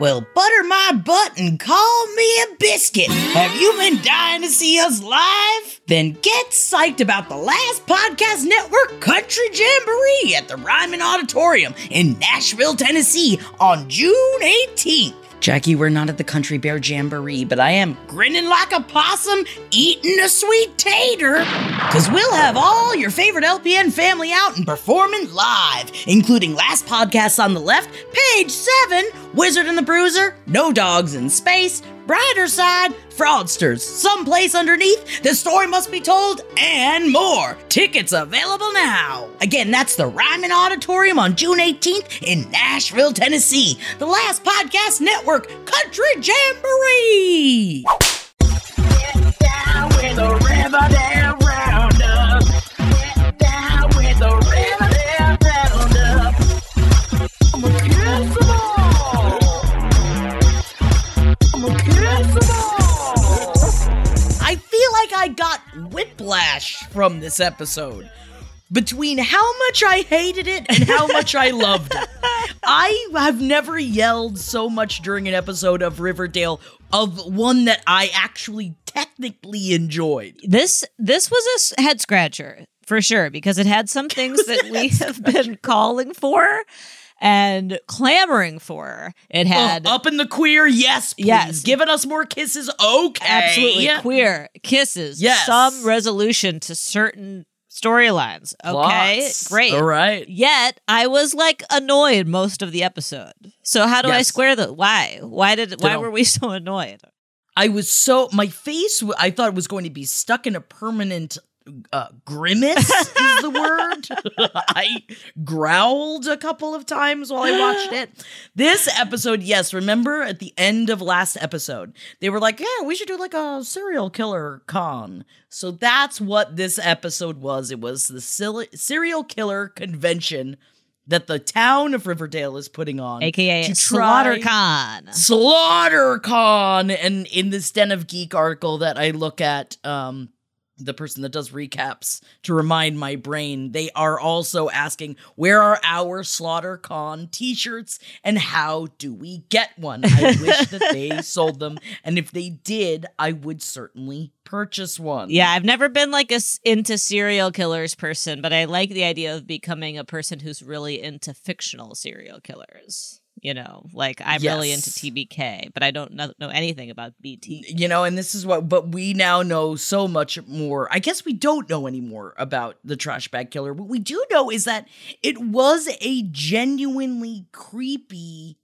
Well, butter my butt and call me a biscuit. Have you been dying to see us live? Then get psyched about the last Podcast Network Country Jamboree at the Ryman Auditorium in Nashville, Tennessee on June 18th. Jackie, we're not at the Country Bear Jamboree, but I am grinning like a possum, eating a sweet tater. Cause we'll have all your favorite LPN family out and performing live, including Last Podcasts on the Left, Page 7, Wizard and the Bruiser, No Dogs in Space, Brighter Side, Fraudsters, Someplace Underneath, The Story Must Be Told, and more. Tickets available now. Again, that's the Ryman Auditorium on June 18th in Nashville, Tennessee. The Last Podcast Network Country Jamboree. I got whiplash from this episode. Between how much I hated it and how much I loved it. I have never yelled so much during an episode of Riverdale of one that I actually technically enjoyed. This this was a head scratcher for sure because it had some things that we have been calling for and clamoring for. It had Oh, up in the queer, yes, please. Yes. Giving us more kisses, okay. absolutely queer kisses, Yes. some resolution to certain storylines. Okay, Lots. great. All right. Yet I was like annoyed most of the episode. So how do I square the why? Why did why Don't. were we so annoyed? I was so my face. I thought it was going to be stuck in a permanent uh, grimace. is the word? I growled a couple of times while I watched it. This episode, yes. Remember at the end of last episode, they were like, "Yeah, we should do like a serial killer con." So that's what this episode was. It was the sil- serial killer convention that the town of Riverdale is putting on, AKA to Slaughter Con. Slaughter Con. And in this Den of Geek article that I look at, um, the person that does recaps to remind my brain, they are also asking, where are our Slaughter Con t-shirts and how do we get one? I wish that they sold them. And if they did, I would certainly purchase one. Yeah, I've never been like a into serial killers person, but I like the idea of becoming a person who's really into fictional serial killers. You know, like I'm really into TBK, but I don't know, know anything about BT. you know, and this is what, but we now know so much more. I guess we don't know anymore about the trash bag killer. What we do know is that it was a genuinely creepy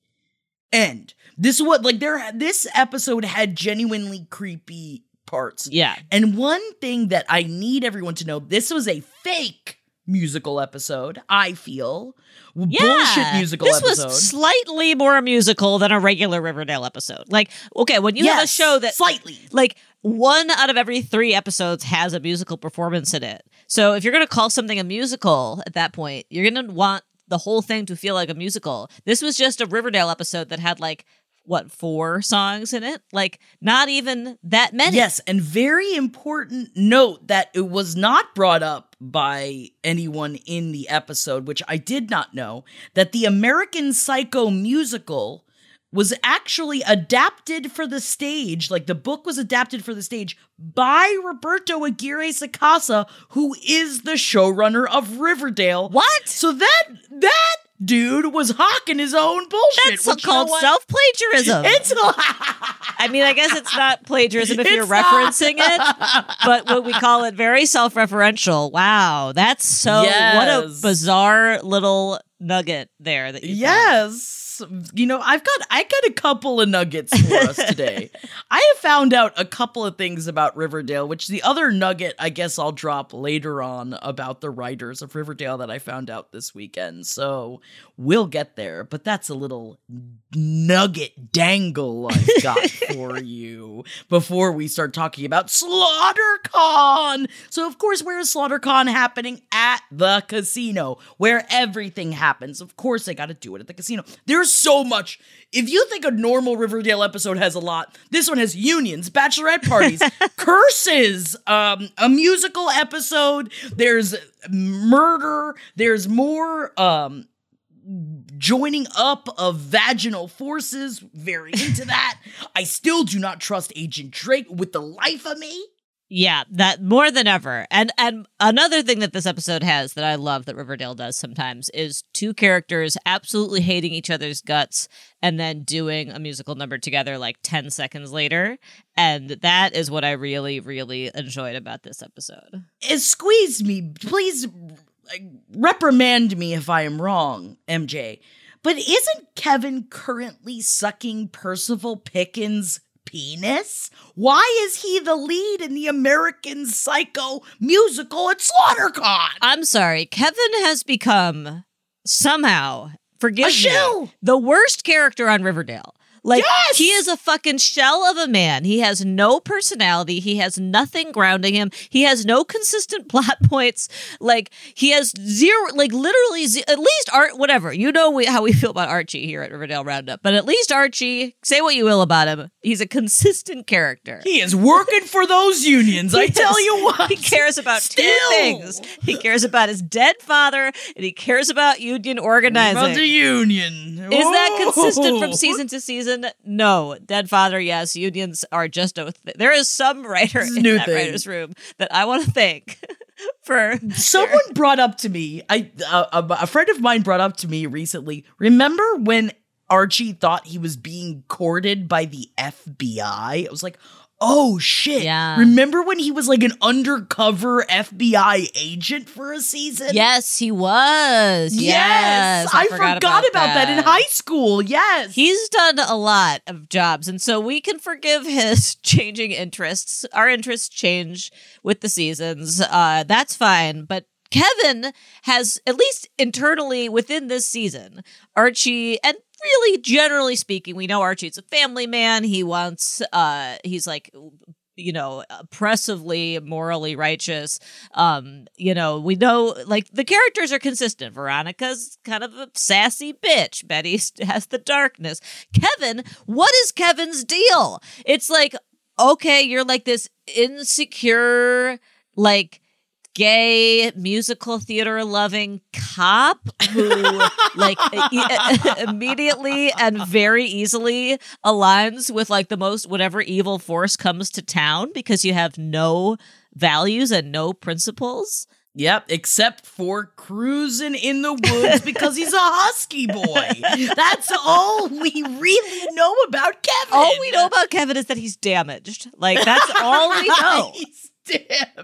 end. This is what, like, there, this episode had genuinely creepy parts. Yeah, And one thing that I need everyone to know this was a fake musical episode, I feel. yeah. Bullshit musical this episode. was slightly more musical than a regular Riverdale episode. Like, okay, when you have a show that slightly. like one out of every three episodes has a musical performance in it. So if you're going to call something a musical at that point, you're going to want the whole thing to feel like a musical. This was just a Riverdale episode that had like what four songs in it? Like not even that many. Yes, and very important note that it was not brought up by anyone in the episode, which I did not know, that the American Psycho musical was actually adapted for the stage, like the book was adapted for the stage by Roberto Aguirre Sacasa, who is the showrunner of Riverdale. What? So that that dude was hawking his own bullshit. That's which, you know called self plagiarism. It's I mean, I guess it's not plagiarism if you're It's not. referencing it, but what we call it very self referential. Wow, that's so what a bizarre little nugget there that you found. You know, I've got I got a couple of nuggets for us today. I have found out a couple of things about Riverdale, which the other nugget I guess I'll drop later on about the writers of Riverdale that I found out this weekend. So we'll get there, but that's a little nugget dangle I've got for you before we start talking about SlaughterCon. So of course, where is SlaughterCon happening? At the casino, where everything happens. Of course, they got to do it at the casino. There's so much. If you think a normal Riverdale episode has a lot, this one has unions, bachelorette parties, curses, um, a musical episode. There's murder. There's more um joining up of vaginal forces. Very into that. I still do not trust Agent Drake with the life of me. Yeah, that more than ever. And and another thing that this episode has that I love that Riverdale does sometimes is two characters absolutely hating each other's guts and then doing a musical number together like 10 seconds later. And that is what I really really enjoyed about this episode. It squeezed me. Please like, reprimand me if I am wrong, MJ. But isn't Kevin currently sucking Percival Pickens' penis? Why is he the lead in the American Psycho musical at SlaughterCon? I'm sorry, Kevin has become somehow forgive me, the worst character on Riverdale. Like Yes! he is a fucking shell of a man. He has no personality. He has nothing grounding him. He has no consistent plot points. Like he has zero, like literally, ze- at least Art, whatever. You know we, how we feel about Archie here at Riverdale Roundup, but at least Archie, say what you will about him, he's a consistent character. He is working for those unions, I tell you what. He cares about two things. He cares about his dead father, and he cares about union organizing. About the union. Is that consistent from season to season? No. Dead father, yes. Unions are just a. Th- there is some writer in new that thing. writer's room that I want to thank for. Someone brought up to me, I uh, a, a friend of mine brought up to me recently. Remember when Archie thought he was being courted by the FBI? I was like, oh shit. Yeah. Remember when he was like an undercover FBI agent for a season? Yes, he was. Yes, I, forgot, about, that. in high school. Yes. He's done a lot of jobs, and so we can forgive his changing interests. Our interests change with the seasons. Uh, that's fine. But Kevin has, at least internally within this season, Archie, and really generally speaking, we know Archie's a family man. He wants, uh, he's like, you know oppressively morally righteous. Um you know we know like the characters are consistent. Veronica's kind of a sassy bitch. Betty has the darkness. Kevin what is kevin's deal? It's like okay you're like this insecure like gay musical theater loving cop who like immediately and very easily aligns with like the most whatever evil force comes to town because you have no values and no principles Yep, except for cruising in the woods because he's a husky boy. That's all we really know about Kevin. all we know about kevin is that he's damaged like that's all we know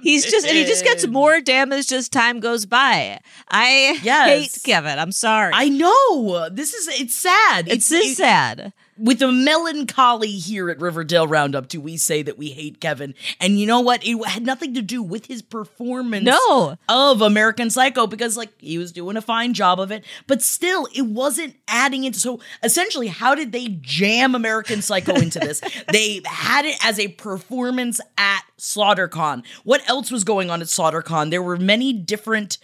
he's just and he just gets more damaged as time goes by. I Yes. hate Kevin. I'm sorry. I know. This is it's sad. it's this it- sad. With a melancholy here at Riverdale Roundup do we say that we hate Kevin. And you know what? It had nothing to do with his performance No. of American Psycho because like he was doing a fine job of it, but still it wasn't adding into So essentially, how did they jam American Psycho into this? they had it as a performance at SlaughterCon. What else was going on at SlaughterCon? There were many different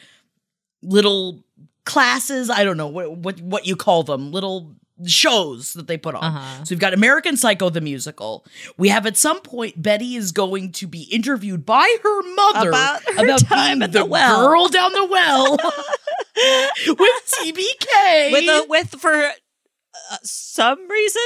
little classes. I don't know what what what you call them. Little shows that they put on. Uh-huh. So we've got American Psycho the musical. We have at some point Betty is going to be interviewed by her mother About her time being at the the well. girl down the well with TBK. With a with for uh, some reason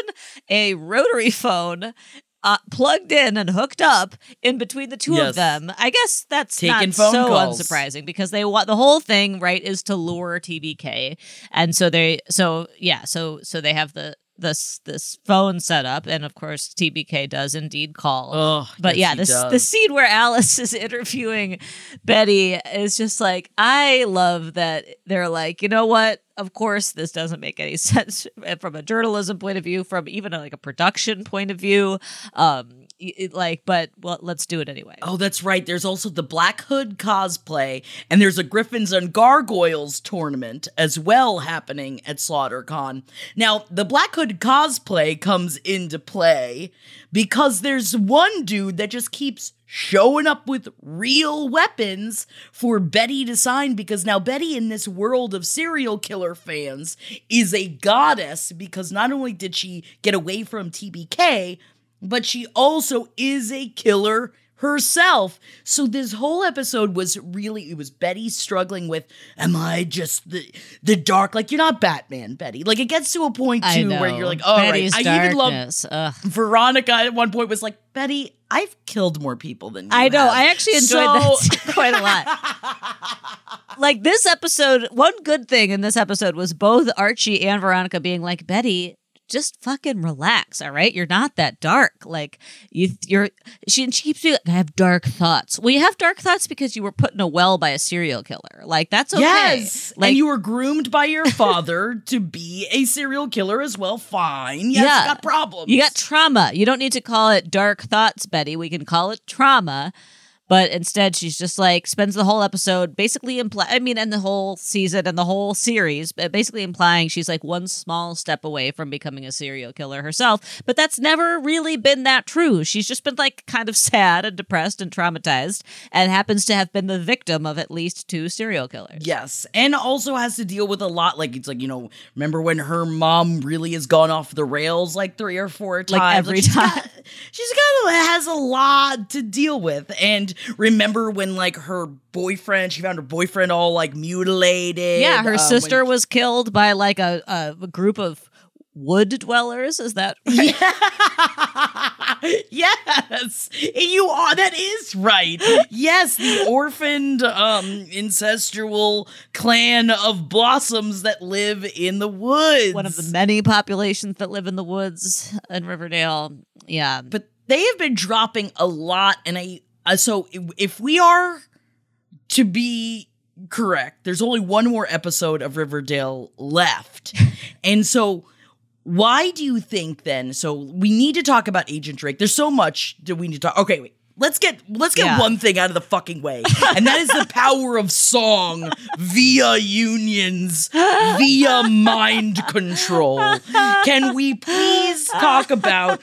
a rotary phone uh, plugged in and hooked up in between the two Yes. of them. I guess that's Taking not so calls. unsurprising because they want the whole thing right is to lure TBK, and so they so yeah so so they have the this this phone set up, and of course TBK does indeed call. Oh, But yes, yeah, this does. the scene where Alice is interviewing Betty is just like I love that they're like, you know what? Of course, this doesn't make any sense from a journalism point of view, from even like a production point of view. Um, it, like, but well, let's do it anyway. Oh, that's right. There's also the Black Hood cosplay, and there's a Griffins and Gargoyles tournament as well happening at SlaughterCon. Now, the Black Hood cosplay comes into play because there's one dude that just keeps showing up with real weapons for Betty to sign because now Betty in this world of serial killer fans is a goddess because not only did she get away from TBK, but she also is a killer herself. So this whole episode was really it was Betty struggling with am I just the the dark like you're not Batman, Betty. Like it gets to a point too where you're like, "All right, Betty's I even love. Ugh. Veronica at one point was like, "Betty, I've killed more people than you." I know. have." I actually enjoyed that So- scene quite a lot. like this episode, one good thing in this episode was both Archie and Veronica being like, Betty, just fucking relax, all right? You're not that dark. Like you, you're. She and she keeps being, like, I have dark thoughts. Well, you have dark thoughts because you were put in a well by a serial killer. Like that's okay. Yes, Like and you were groomed by your father to be a serial killer as well. Fine, yes, Yeah. got problems. You got trauma. You don't need to call it dark thoughts, Betty. We can call it trauma. But instead, she's just like spends the whole episode basically imply. I mean, and the whole season and the whole series, but basically implying she's like one small step away from becoming a serial killer herself. But that's never really been that true. She's just been like kind of sad and depressed and traumatized, and happens to have been the victim of at least two serial killers. Yes, and also has to deal with a lot. Like it's like you know, remember when her mom really has gone off the rails like three or four times? Like every she's time. got- she's kind of has a lot to deal with. And remember when like her boyfriend, she found her boyfriend all like mutilated. Yeah, her uh, sister was killed by like a, a group of wood dwellers. Is that right? yes, you are. That is right. Yes, the orphaned, um, incestual clan of blossoms that live in the woods. one of the many populations that live in the woods in Riverdale. Yeah. but they have been dropping a lot and i uh, so if we are to be correct there's only one more episode of riverdale left and so why do you think then so we need to talk about agent drake there's so much that we need to talk okay wait Let's get let's get Yeah. one thing out of the fucking way, and that is the power of song via unions, via mind control. Can we please talk about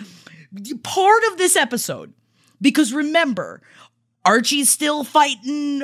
part of this episode because remember archie's still fighting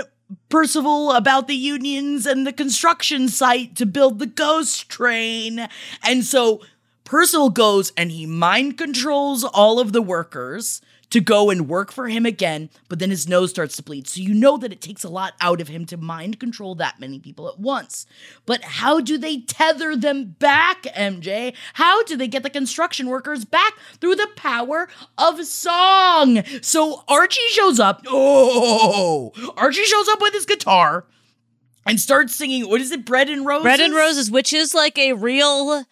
percival about the unions and the construction site to build the ghost train and so percival goes and he mind controls all of the workers to go and work for him again, but then his nose starts to bleed. So you know that it takes a lot out of him to mind control that many people at once. But how do they tether them back, MJ? How do they get the construction workers back? Through the power of song. So Archie shows up. Oh, Archie shows up with his guitar and starts singing. What is it? Bread and roses. Bread and Roses, which is like a real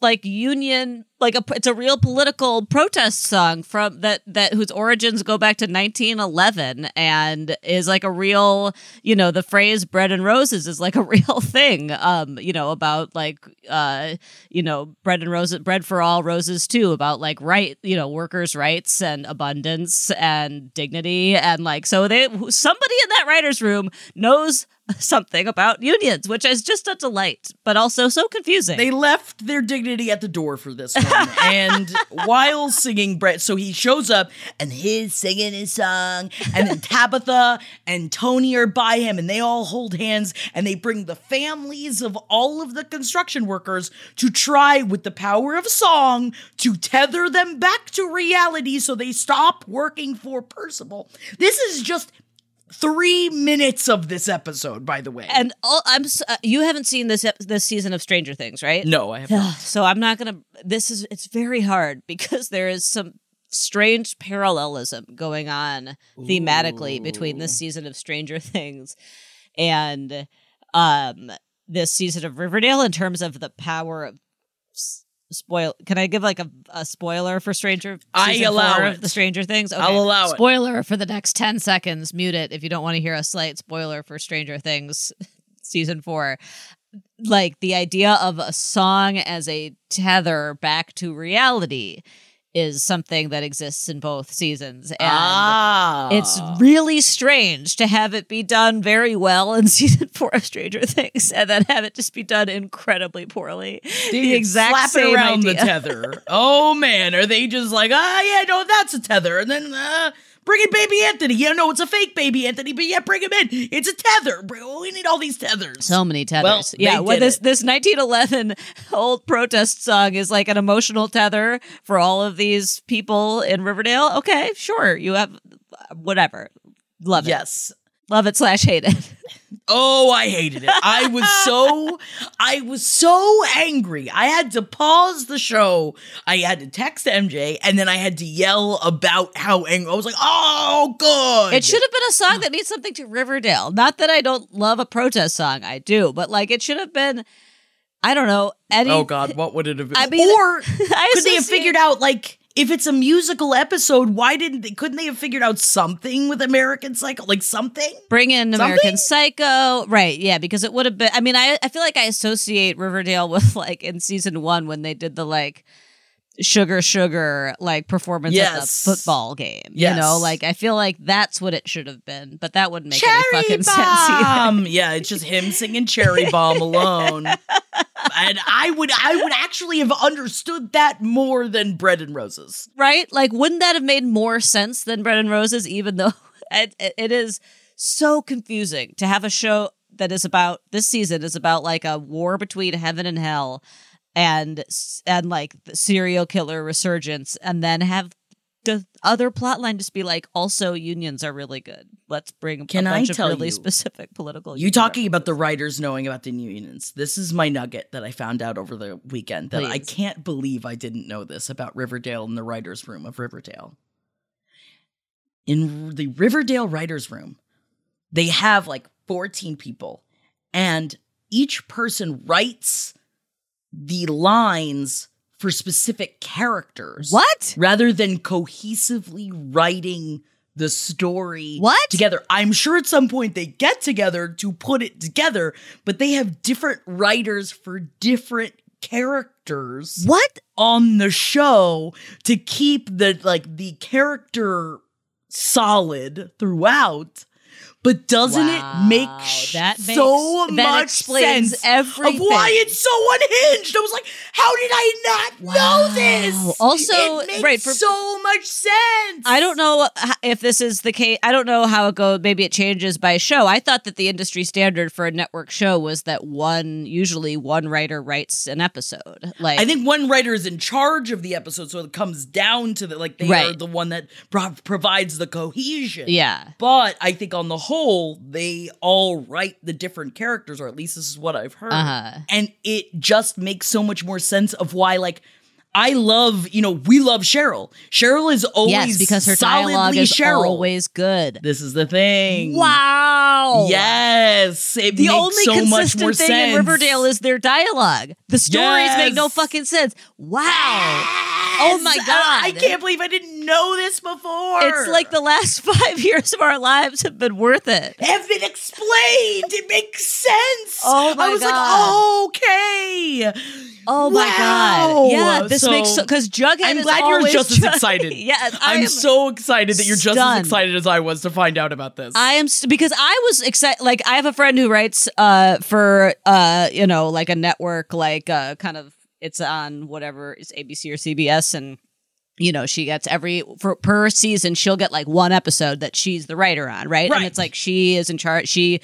like union like a it's a real political protest song from that that whose origins go back to 1911 and is like a real you know the phrase bread and roses is like a real thing um you know about like uh you know bread and roses bread for all roses too about like right you know workers rights and abundance and dignity and like so they somebody in that writers room knows something about unions which is just a delight but also so confusing They left their dignity at the door for this one. and while singing Brett, so he shows up and he's singing his song. And then Tabitha and Toni are by him and they all hold hands and they bring the families of all of the construction workers to try with the power of song to tether them back to reality so they stop working for Percival. This is just three minutes of this episode, by the way. and all, I'm uh, you haven't seen this ep- this season of Stranger Things, right? no, I have not. so I'm not gonna. This is it's very hard because there is some strange parallelism going on thematically between this season of Stranger Things and um this season of Riverdale in terms of the power of s- spoil can I give like a, a spoiler for Stranger I season allow it. of the Stranger Things? I'll allow it. Spoiler for the next 10 seconds. Mute it if you don't want to hear a slight spoiler for Stranger Things season 4 like the idea of a song as a tether back to reality is something that exists in both seasons and ah, it's really strange to have it be done very well in season four of Stranger Things and then have it just be done incredibly poorly. the exact slap same it around idea. the tether. oh man, are they just like, ah, yeah, no, that's a tether, and then uh, bring in baby Anthony. Yeah, no, it's a fake baby Anthony, but yeah, bring him in. It's a tether. Br- We need all these tethers. So many tethers. Well, yeah, they well, did this it. this 1911 old protest song is like an emotional tether for all of these people in Riverdale. Okay, sure, you have whatever. Love it. yes. Love it slash hate it. Oh, I hated it. I was so I was so angry. I had to pause the show. I had to text MJ and then I had to yell about how angry. I was like, "Oh, good." It should have been a song that means something to Riverdale. Not that I don't love a protest song, I do, but like it should have been. I don't know any. Oh god, what would it have been? I mean, or I could they have figured out like if it's a musical episode, why didn't they couldn't they have figured out something with American Psycho? Like something? Bring in Something? American Psycho, right? Yeah, because it would have been. I mean, I I feel like I associate Riverdale with like in season one when they did the like sugar sugar like performance at the football game. Yes. You know, like I feel like that's what it should have been, but that wouldn't make Cherry any fucking sense either. yeah, it's just him singing Cherry Bomb alone. and I would I would actually have understood that more than Bread and Roses. right? Like, wouldn't that have made more sense than Bread and Roses? Even though it, it- is so confusing to have a show that is about this season is about like a war between heaven and hell, and and like the serial killer resurgence, and then have the other plot line just be like, also unions are really good. Let's bring Can a I bunch tell of really you- specific political. You talking about the writers knowing about the unions. This is my nugget that I found out over the weekend that I can't believe I didn't know this about Riverdale and the writers' room of Riverdale. In the Riverdale writers' room, they have like 14 people, and each person writes the lines for specific characters. What? Rather than cohesively writing the story What? together. I'm sure at some point they get together to put it together, but they have different writers for different characters What? on the show to keep the like the character solid throughout. But doesn't Wow, it make that makes- so that much explains sense everything. of why it's so unhinged? I was like, how did I not know this? Also, it makes right, for- so much sense. I don't know if this is the case. I don't know how it goes. Maybe it changes by show. I thought that the industry standard for a network show was that one, usually one writer writes an episode. Like I think one writer is in charge of the episode, so it comes down to the like they are the one that pro- provides the cohesion. yeah, But I think on the whole, they all write the different characters, or at least this is what I've heard. Uh-huh. And it just makes so much more sense of why, like, I love, you know, we love Cheryl. Cheryl is always yes, because her dialogue is Cheryl. always good. This is the thing. Wow. Yes. It The makes only so much more consistent thing sense. in Riverdale is their dialogue. The stories make no fucking sense. Wow. Yes! Oh my god! I God. can't believe I didn't know this before. It's like the last five years of our lives have been worth it. have been explained. It makes sense. Oh my I was God. like, okay. Oh my Wow. god! Yeah, this So, makes because Jughead. I'm is glad you're just as excited. yes, I I'm so excited that you're just as excited as I was to find out about this. I am st- because I was excited. Like I have a friend who writes uh for uh you know like a network like uh kind of it's on whatever it's ABC or CBS and you know she gets every for per season she'll get like one episode that she's the writer on right, Right. and it's like she is in charge she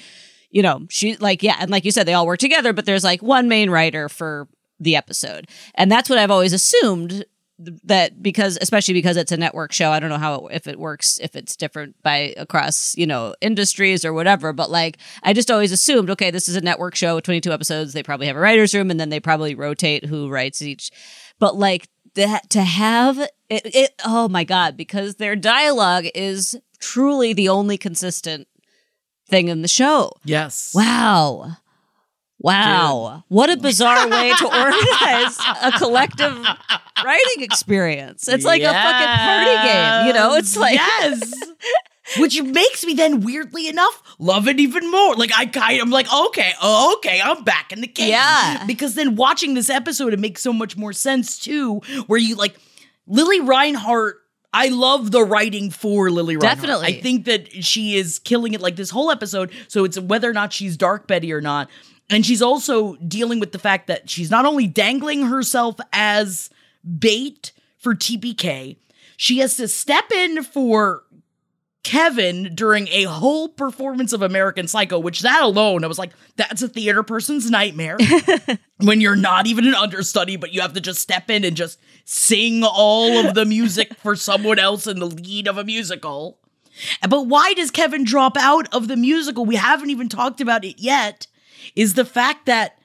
you know she like yeah and like you said they all work together but there's like one main writer for the episode. And that's what I've always assumed that because especially because it's a network show i don't know how it, if it works if it's different by across you know industries or whatever but like i just always assumed okay this is a network show 22 episodes they probably have a writers room and then they probably rotate who writes each. But like that to have it, it oh my god because their dialogue is truly the only consistent thing in the show. Yes. wow wow what a bizarre way to organize a collective writing experience it's like a fucking party game you know it's like yes. Which makes me then, weirdly enough, love it even more. Like I kind, I'm like, okay, oh, okay, I'm back in the game. Yeah. Because then watching this episode, it makes so much more sense too. Where you like Lili Reinhart. I love the writing for Lili Reinhart. Definitely. I think that she is killing it like this whole episode. So it's whether or not she's Dark Betty or not. And she's also dealing with the fact that she's not only dangling herself as bait for TBK, she has to step in for Kevin during a whole performance of American Psycho, which that alone, I was like, that's a theater person's nightmare. when you're not even an understudy, but you have to just step in and just sing all of the music for someone else in the lead of a musical. But why does Kevin drop out of the musical? We haven't even talked about it yet. Is the fact that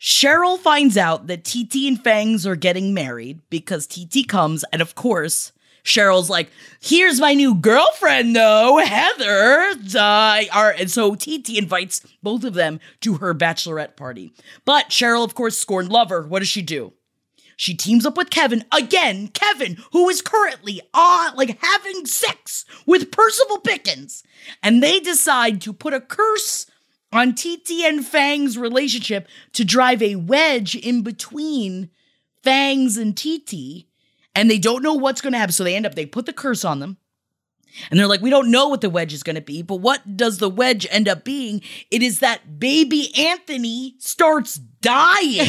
Cheryl finds out that TT and Fangs are getting married because TT comes, and of course, Cheryl's like, "Here's my new girlfriend, though, Heather." Uh, are, and so TT invites both of them to her bachelorette party. But Cheryl, of course, scorned lover. What does she do? She teams up with Kevin again. Kevin, who is currently on, like having sex with Percival Pickens, and they decide to put a curse on TT and Fang's relationship to drive a wedge in between Fangs and TT and they don't know what's going to happen. So they end up, they put the curse on them. And they're like, we don't know what the wedge is going to be, but what does the wedge end up being? It is that baby Anthony starts dying.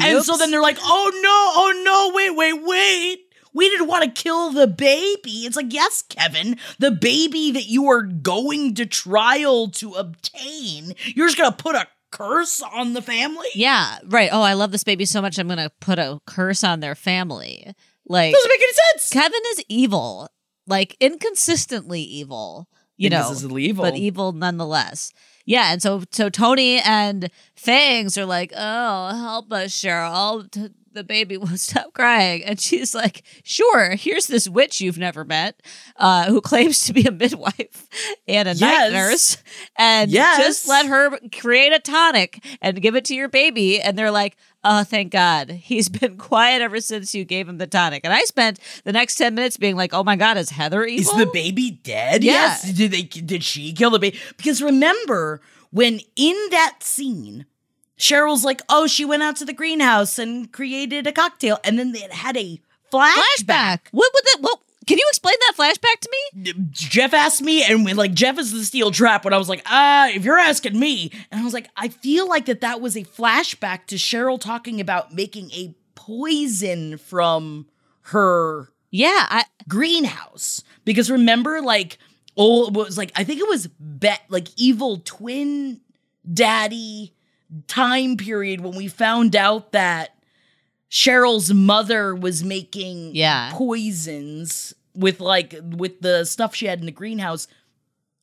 and so then they're like, oh no, oh no, wait, wait, wait. We didn't want to kill the baby. It's like, yes, Kevin, the baby that you are going to trial to obtain, you're just going to put a curse on the family? Yeah, right. Oh, I love this baby so much. I'm going to put a curse on their family. Like, Doesn't make any sense. Kevin is evil, like inconsistently evil, you know, evil. but evil nonetheless. Yeah, and so so Toni and Fangs are like, "Oh, help us, Cheryl." T- the baby won't stop crying, and she's like, "Sure, here's this witch you've never met, uh, who claims to be a midwife and a night nurse, and Yes. just let her create a tonic and give it to your baby." And they're like, "Oh, thank God, he's been quiet ever since you gave him the tonic." And I spent the next ten minutes being like, "Oh my God, is Heather evil?" Is the baby dead? Yeah. Yes. Did they did she kill the baby? Because remember when in that scene, Cheryl's like, "Oh, she went out to the greenhouse and created a cocktail," and then it had a flashback. flashback. What would that? What can you explain that flashback to me? Jeff asked me, and when like Jeff is the steel trap, when I was like, ah, if you're asking me, and I was like, I feel like that that was a flashback to Cheryl talking about making a poison from her Yeah, I greenhouse because remember like oh it was like i think it was bet like evil twin daddy time period when we found out that cheryl's mother was making Yeah. poisons with like with the stuff she had in the greenhouse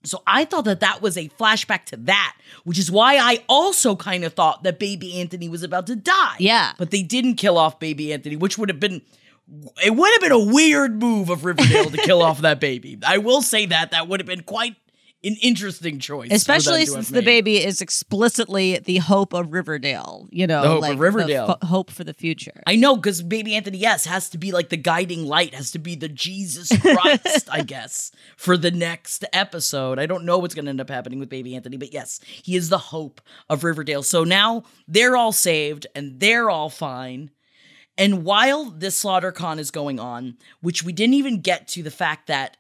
so I thought that that was a flashback to that, which is why I also kind of thought that baby Anthony was about to die. Yeah. But they didn't kill off baby Anthony, which would have been it would have been a weird move of Riverdale to kill off that baby. I will say that that would have been quite an interesting choice. especially since the baby is explicitly the hope of Riverdale. You know, The hope of like Riverdale. fo- hope for the future. I know because baby Anthony, yes, has to be like the guiding light, has to be the Jesus Christ, I guess, for the next episode. I don't know what's going to end up happening with baby Anthony, but yes, he is the hope of Riverdale. So now they're all saved and they're all fine. And while this slaughter con is going on, which we didn't even get to the fact that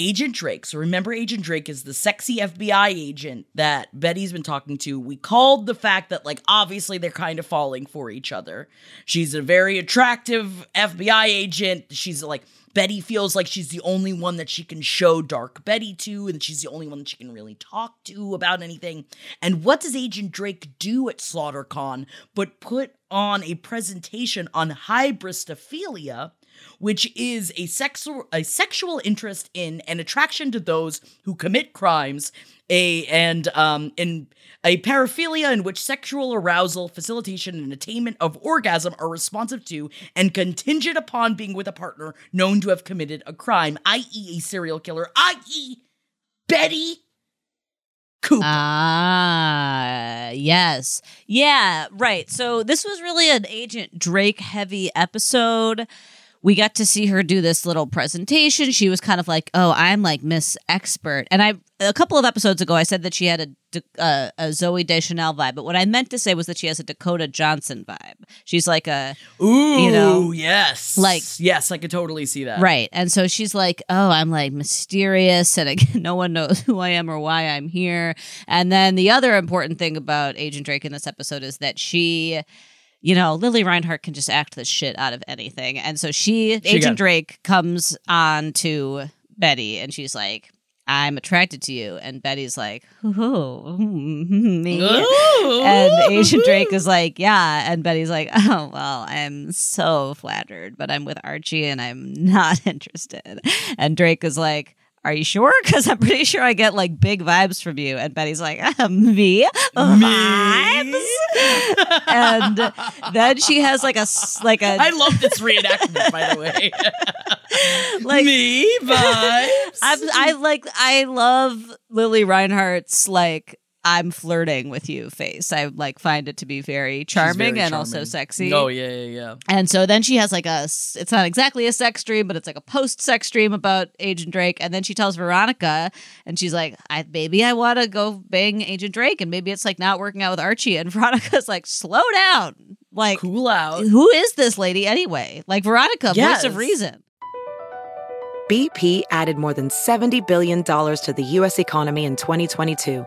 Agent Drake, so remember Agent Drake is the sexy FBI agent that Betty's been talking to. We called the fact that, like, obviously they're kind of falling for each other. She's a very attractive FBI agent. She's like, Betty feels like she's the only one that she can show Dark Betty to, and she's the only one that she can really talk to about anything. And what does Agent Drake do at SlaughterCon but put on a presentation on hybristophilia, which is a sexual a sexual interest in and attraction to those who commit crimes, a and um in a paraphilia in which sexual arousal, facilitation, and attainment of orgasm are responsive to and contingent upon being with a partner known to have committed a crime, i.e., a serial killer, i.e., Betty Cooper. Ah, yes. Yeah, right. So this was really an Agent Drake heavy episode. We got to see her do this little presentation. She was kind of like, "Oh, I'm like Miss Expert." And I a couple of episodes ago I said that she had a uh, a Zooey Deschanel vibe, but what I meant to say was that she has a Dakota Johnson vibe. She's like a Ooh, you know, yes, like- yes, I could totally see that. Right. And so she's like, oh, I'm like mysterious and again, no one knows who I am or why I'm here. And then the other important thing about Agent Drake in this episode is that she. You know, Lili Reinhart can just act the shit out of anything. And so she, Agent got- Drake, comes on to Betty and she's like, I'm attracted to you. And Betty's like, oh, me. Ooh. And Agent Drake is like, yeah. And Betty's like, oh, well, I'm so flattered, but I'm with Archie and I'm not interested. And Drake is like, are you sure? Because I'm pretty sure I get like big vibes from you. And Betty's like, uh, me? Vibes? and then she has like a, like a, I love this reenactment, by the way. like, Me vibes. I'm, I like, I love Lili Reinhart's like, I'm flirting with you face. I like find it to be very charming very and also sexy. Oh yeah, yeah, yeah. And so then she has like a it's not exactly a sex dream, but it's like a post sex dream about Agent Drake. And then she tells Veronica, and she's like, I, maybe I want to go bang Agent Drake. And maybe it's like not working out with Archie. And Veronica's like, slow down. Like, Cool out. who is this lady anyway? Like, Veronica, Yes. voice of reason. BP added more than $70 billion to the U.S. economy in 2022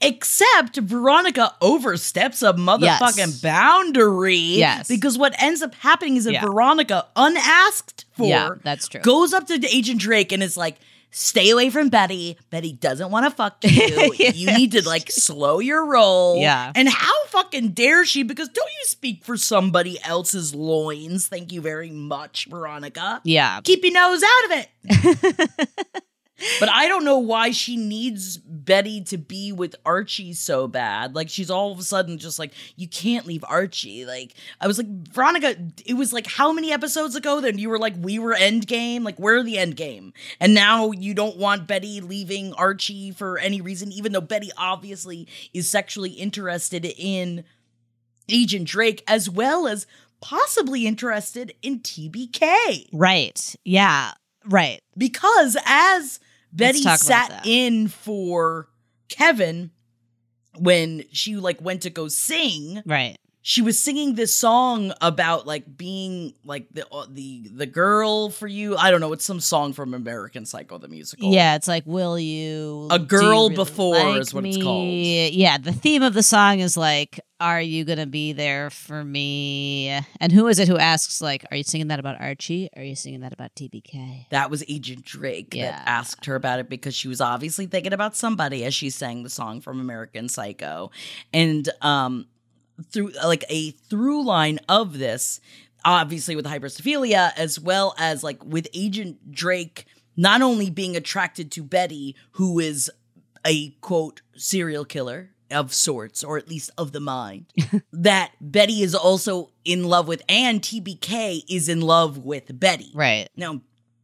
Except Veronica oversteps a motherfucking Yes. boundary. Yes. Because what ends up happening is that Yeah. Veronica, unasked for, Yeah, that's true. goes up to Agent Drake and is like, stay away from Betty. Betty doesn't want to fuck you. You need to like slow your roll. Yeah. And how fucking dare she? Because don't you speak for somebody else's loins. Thank you very much, Veronica. Yeah. Keep your nose out of it. but I don't know why she needs Betty to be with Archie so bad. Like she's all of a sudden just like, you can't leave Archie. Like I was like, Veronica, it was like how many episodes ago that you were like, we were end game? Like, we're the endgame. And now you don't want Betty leaving Archie for any reason, even though Betty obviously is sexually interested in Agent Drake as well as possibly interested in TBK. Right. Yeah. Right. because as Betty sat in for Kevin when she like went to go sing, Right. She was singing this song about like being like the uh, the the girl for you. I don't know. It's some song from American Psycho the musical. Yeah, it's like, will you? A you Girl really Before like is what it's called. Yeah, the theme of the song is like, are you gonna be there for me? And who is it who asks like, are you singing that about Archie? Are you singing that about TBK? That was Agent Drake Yeah. that asked her about it because she was obviously thinking about somebody as she sang the song from American Psycho. And um through like a through line of this, obviously with hybristophilia, as well as like with Agent Drake not only being attracted to Betty, who is a quote serial killer of sorts, or at least of the mind, that Betty is also in love with, and TBK is in love with Betty. Right. Now,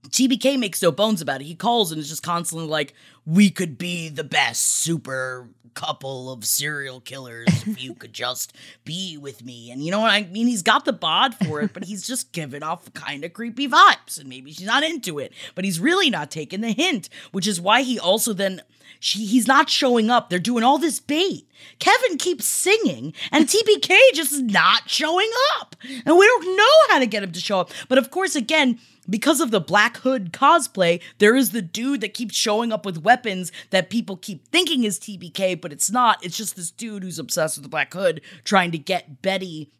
TBK makes no bones about it. He calls and is just constantly like, "We could be the best super couple of serial killers if you could just be with me." And you know what I mean? He's got the bod for it, but he's just giving off kind of creepy vibes, and maybe she's not into it. But he's really not taking the hint, which is why he also then. She, he's not showing up. They're doing all this bait. Kevin keeps singing, and TBK just is not showing up. And we don't know how to get him to show up. But of course, again, because of the Black Hood cosplay, there is the dude that keeps showing up with weapons that people keep thinking is TBK, but it's not. It's just this dude who's obsessed with the Black Hood trying to get Betty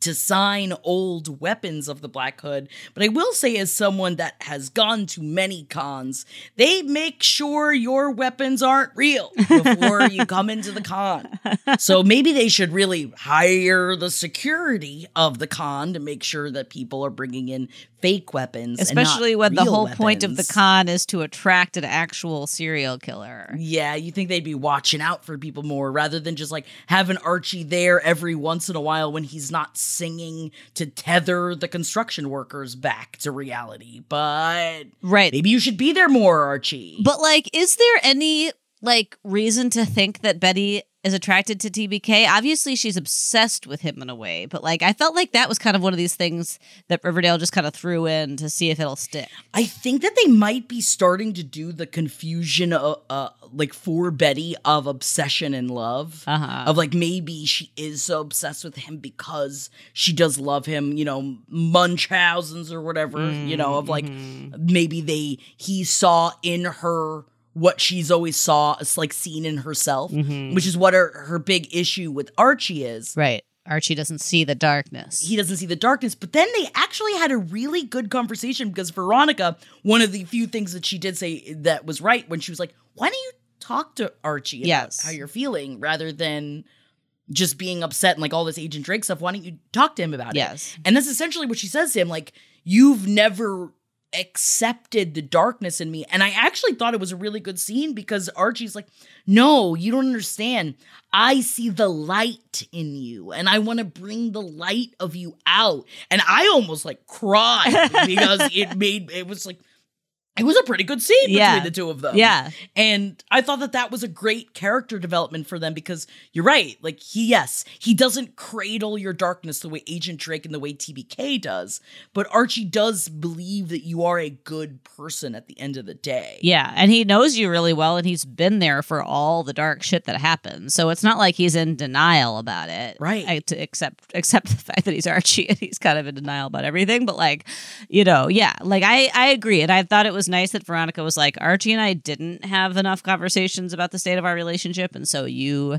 to sign old weapons of the Black Hood. But I will say, as someone that has gone to many cons, they make sure your weapons aren't real before you come into the con. So maybe they should really hire the security of the con to make sure that people are bringing in fake weapons, and not Especially when the whole point of the con is to attract an actual serial killer. Yeah, you think they'd be watching out for people more rather than just like having Archie there every once in a while when he's not singing to tether the construction workers back to reality. But Right. maybe you should be there more, Archie. But like, is there any like reason to think that Betty is attracted to TBK? Obviously, she's obsessed with him in a way, but like, I felt like that was kind of one of these things that Riverdale just kind of threw in to see if it'll stick. I think that they might be starting to do the confusion, uh, uh like for Betty of obsession and love. Uh-huh. Of like maybe she is so obsessed with him because she does love him, you know, Munchausen's or whatever, you know, of like Mm-hmm. maybe they he saw in her what she's always saw, it's like seen in herself, Mm-hmm. which is what her her big issue with Archie is Right. Archie doesn't see the darkness. he doesn't see the darkness. But then they actually had a really good conversation because Veronica, one of the few things that she did say that was right when she was like, "Why don't you talk to Archie about Yes. how you're feeling rather than just being upset and like all this Agent Drake stuff? Why don't you talk to him about Yes. it?" And that's essentially what she says to him. Like, you've never accepted the darkness in me. And I actually thought it was a really good scene because Archie's like, no, you don't understand. I see the light in you and I want to bring the light of you out. And I almost like cried because it made it was like it was a pretty good scene Yeah. between the two of them. Yeah. And I thought that that was a great character development for them because you're right. Like, he, yes, he doesn't cradle your darkness the way Agent Drake and the way TBK does, but Archie does believe that you are a good person at the end of the day. Yeah, and he knows you really well, and he's been there for all the dark shit that happens. So it's not like he's in denial about it, Right. I, to accept accept the fact that he's Archie and he's kind of in denial about everything. But like, you know, yeah, like I I agree, and I thought it was nice that Veronica was like, Archie and I didn't have enough conversations about the state of our relationship, and so you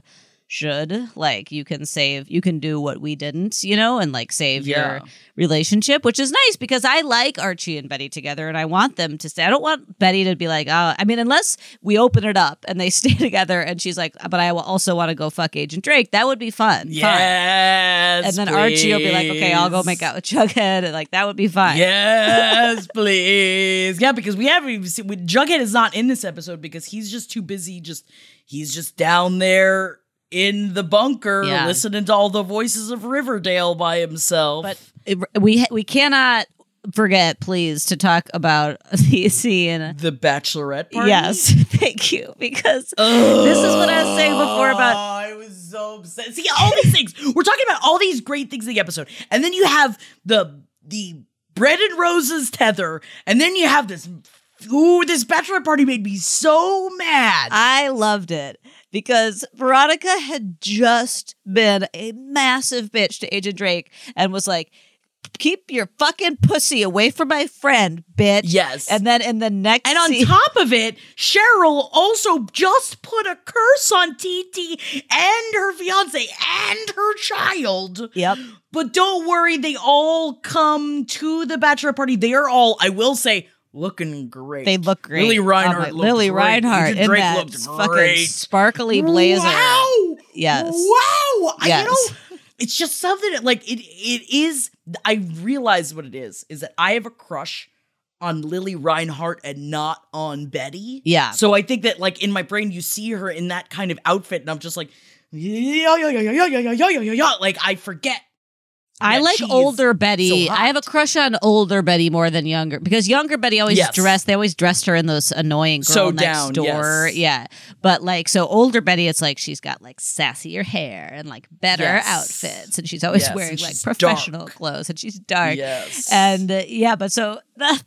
should like you can save you can do what we didn't you know and like save Yeah. your relationship which is nice because i like archie and betty together and i want them to stay i don't want betty to be like oh i mean unless we open it up and they stay together and she's like but i also want to go fuck agent drake that would be fun. Yes. and then archie will be like okay i'll go make out with jughead and like that would be fine Yes, please. Yeah, because we haven't even seen we- Jughead is not in this episode because he's just too busy. Just he's just down there in the bunker Yeah. listening to all the voices of Riverdale by himself. but it, we we cannot forget please to talk about the scene the Bachelorette party. Yes, thank you. Because this is what I was saying before about Oh, I was so upset. See all these things. We're talking about all these great things in the episode, and then you have the the bread and roses tether, and then you have this. Ooh, this bachelor party made me so mad. I loved it because Veronica had just been a massive bitch to Agent Drake and was like, keep your fucking pussy away from my friend, bitch. Yes. And then in the next And on top of it, Cheryl also just put a curse on TT and her fiance and her child. Yep. But don't worry, they all come to the bachelor party. They are all, I will say, looking great. They look great. Lili Oh Reinhart. looked Lili great. Reinhart Agent in that looked fucking great. sparkly blazer. Wow. Yes. Wow. I- Yes. you know, it's just something that, like it. It is. I realize what it is. Is that I have a crush on Lili Reinhart and not on Betty. Yeah. So I think that, like in my brain, you see her in that kind of outfit, and I'm just like, yeah, yeah, yeah, yeah, yeah, yeah, yeah, yeah, yeah, yeah. Like I forget. I like she's older Betty. so I have a crush on older Betty more than younger because younger Betty always Yes. dressed. They always dressed her in those annoying girl So next down, door. yes. Yeah, but like so older Betty, it's like she's got like sassier hair and like better Yes. outfits, and she's always wearing and like professional dark. clothes, and she's dark. Yes. And uh, yeah, but so that.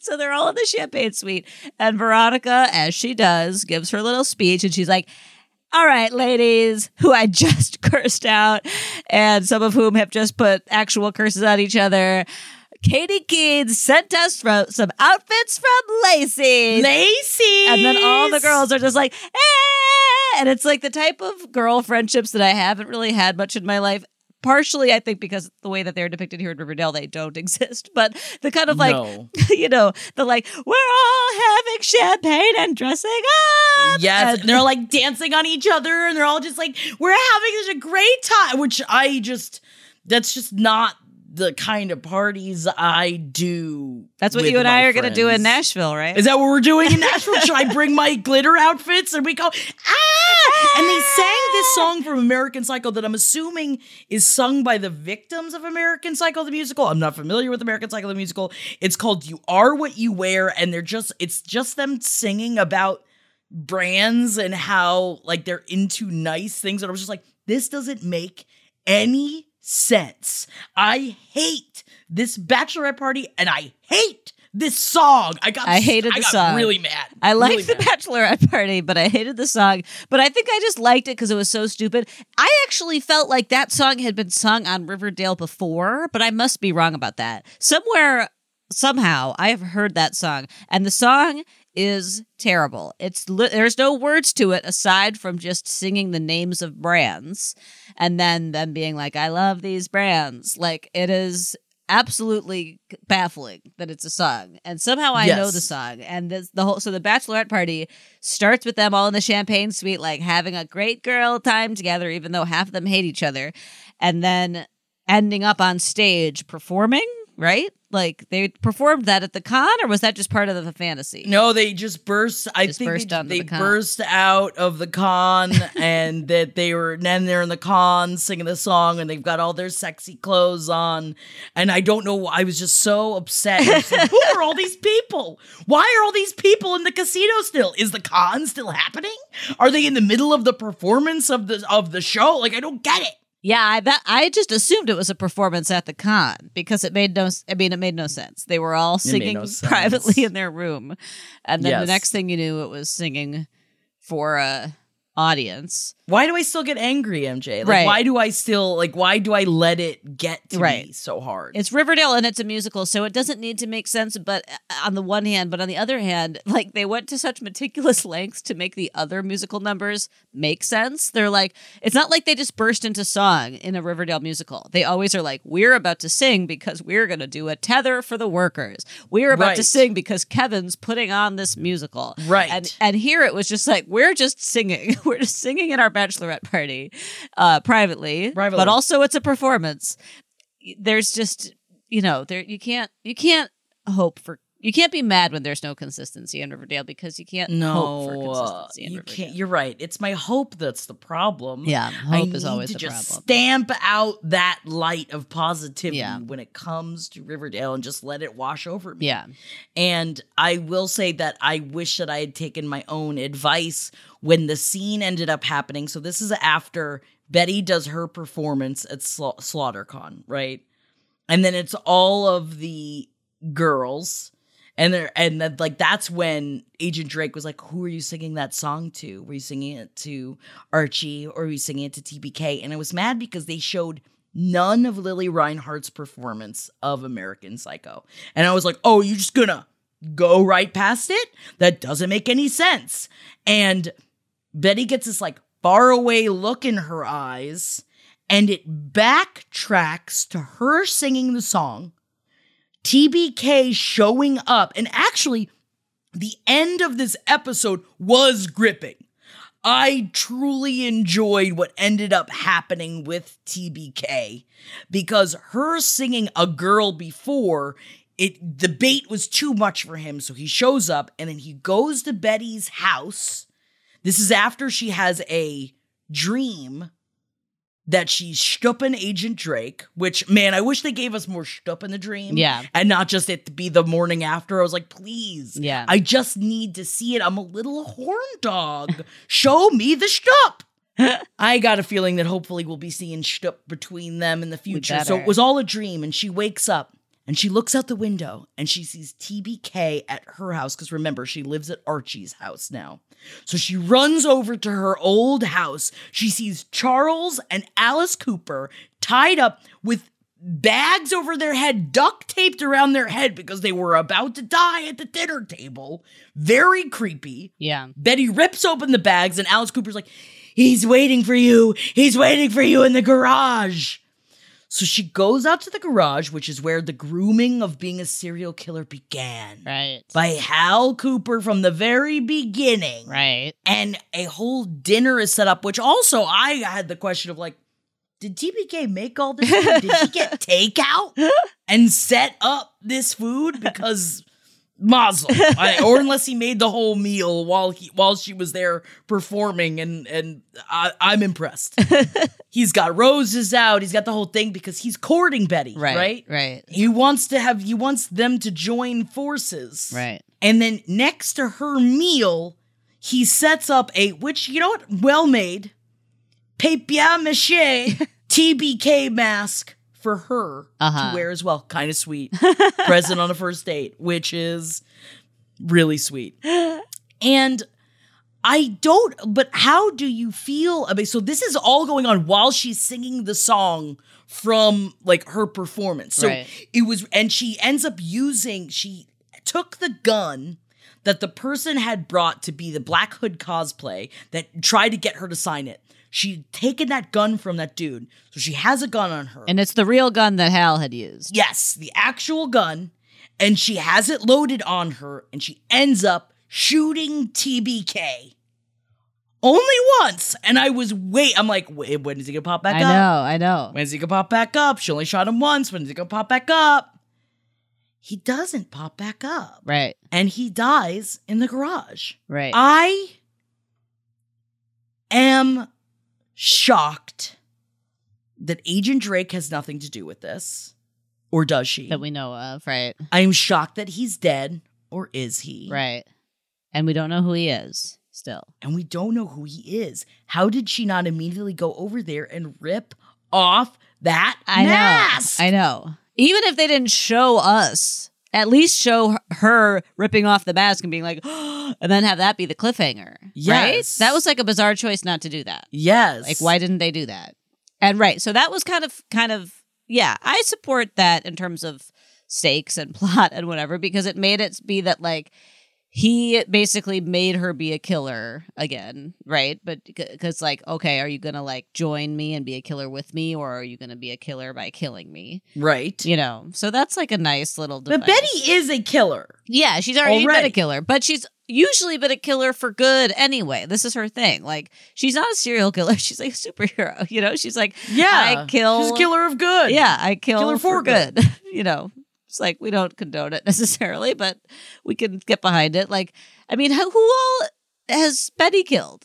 So they're all in the champagne suite, and Veronica, as she does, gives her little speech, and she's like, all right, ladies, who I just cursed out, and some of whom have just put actual curses on each other. Katy Keene sent us fro- some outfits from Lacey. Lacey. and then all the girls are just like, eh! and it's like the type of girl friendships that I haven't really had much in my life. Partially, I think because the way that they're depicted here in Riverdale, they don't exist. But the kind of like, No. you know, the like, we're all having champagne and dressing up. Yes, And- they're like dancing on each other, and they're all just like, "We're having such a great time." Which I just, that's just not the kind of parties I do. That's what you and I are going to do in. Nashville, right? Is that what we're doing in Nashville? Should I bring my glitter outfits and we go ah? And they sang this song from American Psycho that I'm assuming is sung by the victims of American Psycho the musical. I'm not familiar with American Psycho the musical. It's called "You Are What You Wear," and they're just it's just them singing about brands and how like they're into nice things. And I was just like, this doesn't make any sense. I hate this bachelorette party and I hate this song. I got I hated the got song. really mad. I liked Really the mad. bachelorette party, but I hated the song. But I think I just liked it because it was so stupid. I actually felt like that song had been sung on Riverdale before, but I must be wrong about that. Somewhere, somehow, I have heard that song, and the song is terrible. It's li- there's no words to it aside from just singing the names of brands, and then them being like, "I love these brands." Like it is absolutely baffling that it's a song and somehow i know the song and this, the whole so the bachelorette party starts with them all in the champagne suite like having a great girl time together even though half of them hate each other and then ending up on stage performing right like they performed that at the con or was that just part of the fantasy No, they just burst. I Just think burst they, they the burst out of the con, and that they were then they're in the con singing the song, and they've got all their sexy clothes on. And I don't know. I was just so upset. Like, Who are all these people? Why are all these people in the casino still? Is the con still happening? Are they in the middle of the performance of the of the show? Like I don't get it. Yeah I, that, I just assumed it was a performance at the con because it made no I mean it made no sense. They were all singing no privately in their room. And then the next thing you knew it was singing for a audience Why do I still get angry, MJ? Like, Right. why do I still like? Why do I let it get to Right. me so hard? It's Riverdale and it's a musical, so it doesn't need to make sense. But uh, on the one hand, but on the other hand, like they went to such meticulous lengths to make the other musical numbers make sense. They're like, it's not like they just burst into song in a Riverdale musical. They always are like, we're about to sing because we're going to do a tether for the workers. We're about to sing because Kevin's putting on this musical. Right. And and here it was just like we're just singing. we're just singing at our bachelorette party, uh, privately, Privately. but also it's a performance there's just you know there you can't you can't hope for you can't be mad when there's no consistency in Riverdale because you can't hope for No, consistency in you Riverdale. can't. You're right. It's my hope that's the problem. Yeah, I hope is need always to the just problem. stamp out that light of positivity Yeah. when it comes to Riverdale and just let it wash over me. Yeah. And I will say that I wish that I had taken my own advice when the scene ended up happening. So this is after Betty does her performance at Sla- SlaughterCon, right? and then it's all of the girls and they're and then like that's when agent drake was like who are you singing that song to? Were you singing it to archie or were you singing it to tbk and i was mad because they showed none of lili reinhart's performance of american psycho. And i was like oh you just gonna go right past it? That doesn't make any sense. And betty gets this like faraway look in her eyes and it backtracks to her singing the song TBK showing up. And actually, the end of this episode was gripping. I truly enjoyed what ended up happening with TBK because her singing a girl before it the bait was too much for him so he shows up and then he goes to Betty's house. This is after she has a dream that she's Stuppen Agent Drake, which man, I wish they gave us more Stupp in the dream. Yeah. And not just it to be the morning after. I was like, please. Yeah. I just need to see it. I'm a little horn dog. Show me the Stupp. I got a feeling that hopefully we'll be seeing Stupp between them in the future. So it was all a dream, and she wakes up and she looks out the window and she sees TBK at her house because remember, she lives at Archie's house now. So she runs over to her old house. She sees Charles and Alice Cooper tied up with bags over their head, duct taped around their head because they were about to die at the dinner table. Very creepy. Yeah. Betty rips open the bags, and Alice Cooper's like, He's waiting for you. He's waiting for you in the garage. So she goes out to the garage, which is where the grooming of being a serial killer began. Right. By Hal Cooper from the very beginning. Right. And a whole dinner is set up, which also I had the question of like, did TBK make all this food? Did he get takeout and set up this food? Because Mazel, I, or unless he made the whole meal while he while she was there performing, and and I, I'm impressed. he's got roses out. He's got the whole thing because he's courting Betty, Right. right? Right. He wants to have he wants them to join forces, Right. And then next to her meal, he sets up a which you know what, well made, papier mache TBK mask for her Uh-huh. to wear as well. Kind of sweet. Present on a first date, which is really sweet. And I don't, but how do you feel about so this is all going on while she's singing the song from like her performance. So Right. it was, and she ends up using, she took the gun that the person had brought to be the Black Hood cosplay that tried to get her to sign it. She'd taken that gun from that dude. So she has a gun on her. And it's the real gun that Hal had used. Yes, the actual gun. And she has it loaded on her, and she ends up shooting TBK. Only once. And I was wait, I'm like, wait, when is he gonna pop back I up? I know, I know. When's he gonna pop back up? She only shot him once. When's he gonna pop back up? He doesn't pop back up. Right. And he dies in the garage. Right. I am shocked that Agent Drake has nothing to do with this. Or does she? that we know of, right? I am shocked that he's dead, or is he? Right. And we don't know who he is still. And we don't know who he is. How did she not immediately go over there and rip off that I mask? know. I know. Even if they didn't show us, at least show her- ripping off the mask and being like, and then have that be the cliffhanger. Right? Yes. That was like a bizarre choice not to do that. Yes. Like, why didn't they do that? And right. So that was kind of, kind of, yeah, I support that in terms of stakes and plot and whatever because it made it be that, like, he basically made her be a killer again, right? But because, like, okay, are you gonna like join me and be a killer with me, or are you gonna be a killer by killing me? Right. You know, so that's like a nice little. But. Betty is a killer. yeah, she's already, been a killer, but she's usually been a killer for good anyway. This is her thing. Like, she's not a serial killer; she's like a superhero. You know, she's like, Yeah. I kill. She's a killer of good. Yeah, I kill Killer for for good. you know, it's like we don't condone it necessarily, but we can get behind it. Like, I mean, who, all has Betty killed?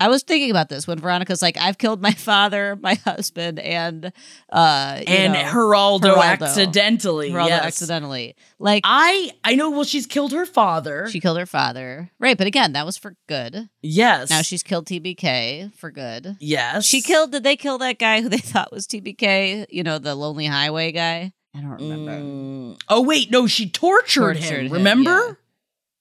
I was thinking about this when Veronica's like, "I've killed my father, my husband, and uh, you And know, Geraldo, Geraldo. accidentally. Geraldo yes. accidentally." Like, I I know. Well, she's killed her father. she killed her father, right? But again, that was for good. yes. Now she's killed TBK for good. Yes. She killed. Did they kill that guy who they thought was TBK? You know, the Lonely Highway guy. I don't remember. Mm. Oh wait, no, she tortured, Tortured him. him, Remember?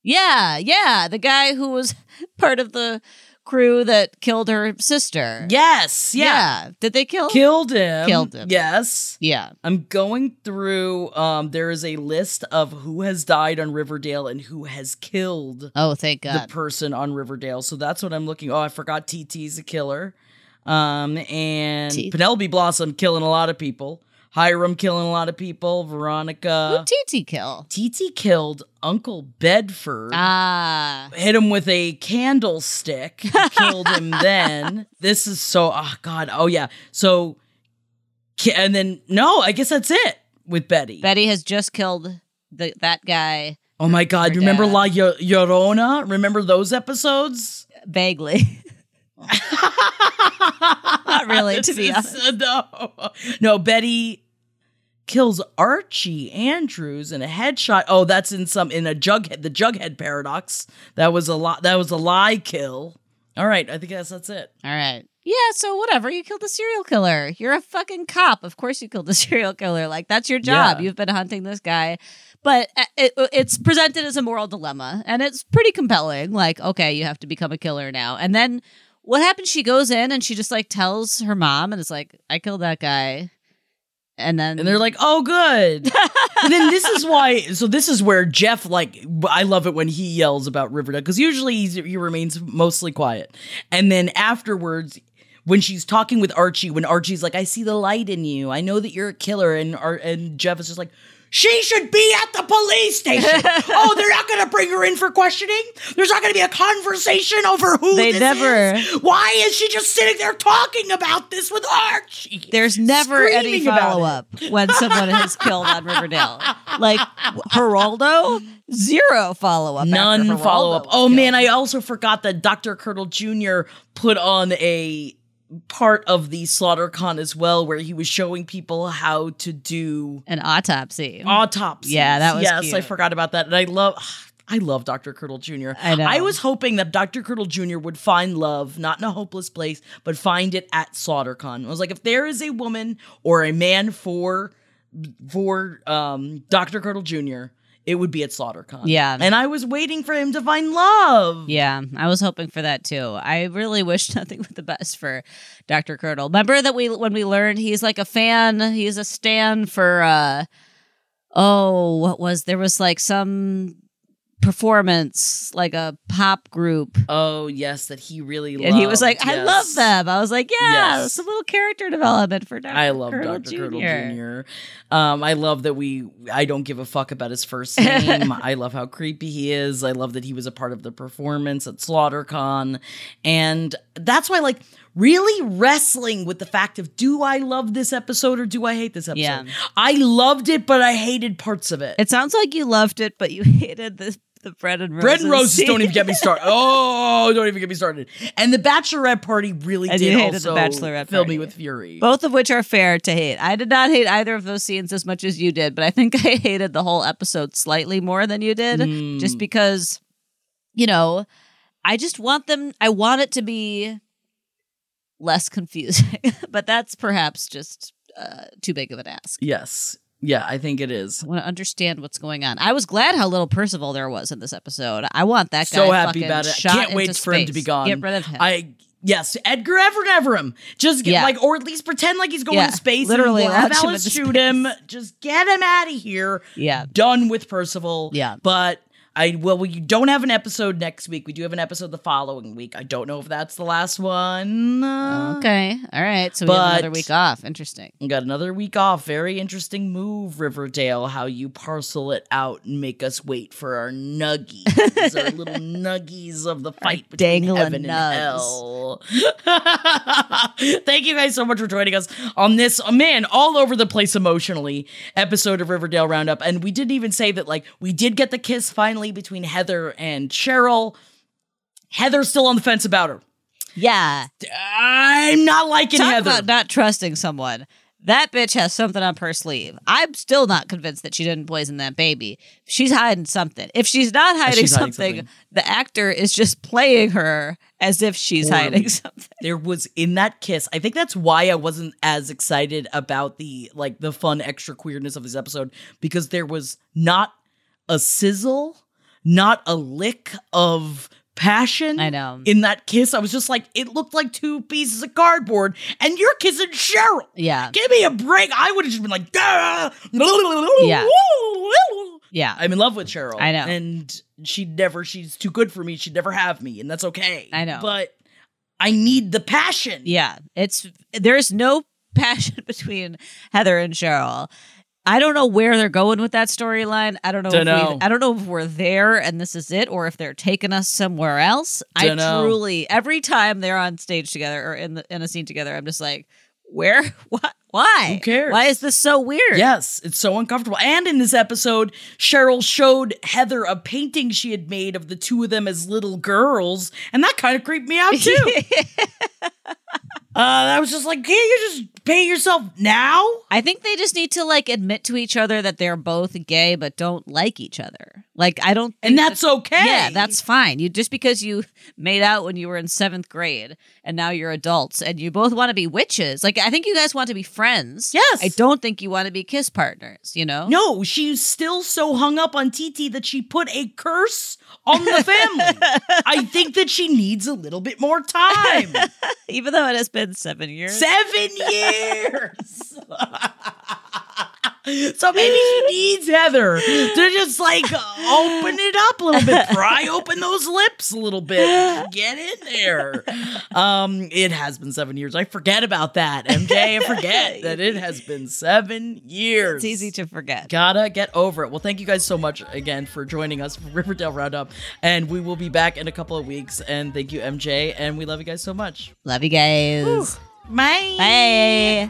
Yeah, yeah, the guy who was part of the crew that killed her sister. Yes, yeah. Did they kill? Killed him. Killed him. Yes. Yeah. I'm going through um there is a list of who has died on Riverdale and who has killed Oh, thank God. the person on Riverdale. So that's what I'm looking. Oh, I forgot TT's a killer. Um and T- Penelope Blossom killing a lot of people. Hiram killing a lot of people. Veronica. Who TT kill? TT killed Uncle Bedford. Ah. hit him with a candlestick, killed him then. This is so, oh God, oh yeah. So, and then, no, I guess that's it with Betty. Betty has just killed the that guy oh my God, remember dad. La Yo- Llorona? Remember those episodes? vaguely. Not really, to be honest. No, no, Betty kills Archie Andrews in a headshot. Oh, that's in some, in a Jughead, the Jughead paradox. That was a lot, that was a lie kill. All right, I think that's, that's it. All right. Yeah, so whatever. You killed a serial killer. You're a fucking cop. Of course you killed a serial killer. Like that's your job. Yeah. You've been hunting this guy. But uh, it, it's presented as a moral dilemma and it's pretty compelling. Like, okay, you have to become a killer now. And then what happens? She goes in and she just like tells her mom and it's like, I killed that guy. And then And they're like, oh, good. and then this is why, so this is where Jeff, like, I love it when he yells about Riverdale, because usually he's, he remains mostly quiet. And then afterwards, when she's talking with Archie, when Archie's like, I see the light in you. I know that you're a killer. And, and Jeff is just like, she should be at the police station. oh, they're not going to bring her in for questioning. There's not going to be a conversation over who They this never- is. Why is she just sitting there talking about this with Archie? There's never any follow up when someone is killed on Riverdale. Like Geraldo, zero follow up. None follow up. Oh man, I also forgot that Dr. Curdle Jr. put on a part of the slaughter con as well where he was showing people how to do an autopsy. Autopsy. Yeah, that was Yes, cute. I forgot about that. And I love I love Dr. Curdle Jr. I know. I was hoping that Dr. Curdle Jr. would find love, not in a hopeless place, but find it at SlaughterCon. I was like, if there is a woman or a man for for um, Dr. Curdle Jr., it would be at SlaughterCon. Yeah. And I was waiting for him to find love. Yeah, I was hoping for that too. I really wish nothing but the best for Dr. Curdle. Remember that we when we learned he's like a fan, he's a stan for uh oh, what was there was like some performance, like a pop group. Oh, yes, that he really loved. And he was like, I yes. love them. I was like, yeah, Yes. a little character development for Dr. I love Dr. Jr. Curdle Jr. Um, I love that we. I don't give a fuck about his first name. I love how creepy he is. I love that he was a part of the performance at SlaughterCon, and that's why, like, really wrestling with the fact of do I love this episode or do I hate this episode? Yeah. I loved it, but I hated parts of it. It sounds like you loved it, but you hated the the bread and roses. Bread and roses don't even get me started. Oh, don't even get me started. And the bachelorette party really And did hated the also bachelorette fill party. me with fury. Both of which are fair to hate. I did not hate either of those scenes as much as you did, but I think I hated the whole episode slightly more than you did, Mm. just because, you know, I just want them. I want it to be less confusing, but that's perhaps just uh, too big of an ask. yes. Yeah, I think it is. I want to understand what's going on. I was glad how little Percival there was in this episode. I want that guy so happy fucking about it. shot Can't wait for him to be gone. Get rid of him. I yes, Edgar Everett Everett. Just get Yeah. like, or at least pretend like he's going Yeah, to space. literally and have Alice shoot space. him. Just get him out of here. yeah. Done with Percival. Yeah. but. I well, we don't have an episode next week. We do have an episode the following week. I don't know if that's the last one. Okay. All right. So we have another week off. Interesting. We got another week off. Very interesting move, Riverdale, how you parcel it out and make us wait for our nuggies, our little nuggies of the fight between dangling heaven and hell. Thank you guys so much for joining us on this, oh, man, all over the place emotionally episode of Riverdale Roundup. And we didn't even say that, like, we did get the kiss finally between Heather and Cheryl. Heather's still on the fence about her. Yeah. I'm not liking Talk Heather. about not trusting someone. that bitch has something up her sleeve. I'm still not convinced that she didn't poison that baby. She's hiding something. If she's not hiding, she's hiding something, something. the actor is just playing her as if she's hiding something. there was in that kiss i think that's why i wasn't as excited about the like the fun extra queerness of this episode because there was not a sizzle not a lick of passion I know. in that kiss i was just like it looked like two pieces of cardboard and you're kissing cheryl Yeah. give me a break i would have just been like yeah Yeah. i'm in love with cheryl I know. and she'd never she's too good for me she'd never have me and that's okay I know. but I need the passion. Yeah, it's there's no passion between Heather and Cheryl. I don't know where they're going with that storyline. I don't know. if Dunno. we, I don't know if we're there and this is it, or if they're taking us somewhere else. Dunno. I truly every time they're on stage together or in the in a scene together, I'm just like, where? What? Why? Who cares? Why is this so weird? Yes, it's so uncomfortable. And in this episode, Cheryl showed Heather a painting she had made of the two of them as little girls, and that kind of creeped me out too. uh, I was just like, can't you just paint yourself now? I think they just need to like admit to each other that they're both gay but don't like each other. Like I don't And that's that- okay. Yeah, that's fine. You just because you made out when you were in 7th grade and now you're adults and you both want to be witches. Like I think you guys want to be friends. Yes. I don't think you want to be kiss partners, you know? No, she's still so hung up on TT that she put a curse on the family. I think that she needs a little bit more time. Even though it has been 7 years. Seven years. so maybe she needs Heather to just like open it up a little bit, pry open those lips a little bit, get in there. Um, it has been seven years. I forget about that, MJ. I forget that it has been seven years. It's easy to forget. Gotta get over it. Well, thank you guys so much again for joining us for Riverdale Roundup. And we will be back in a couple of weeks. And thank you, MJ. And we love you guys so much. Love you guys. Bye. Bye.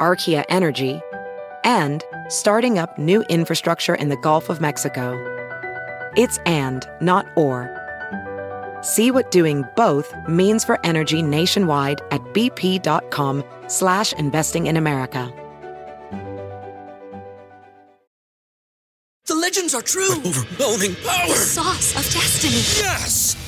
Archaea Energy, and starting up new infrastructure in the Gulf of Mexico. It's and, not or. See what doing both means for energy nationwide at bp.com slash investing in America. The legends are true. overwhelming power! The Sauce of destiny. Yes!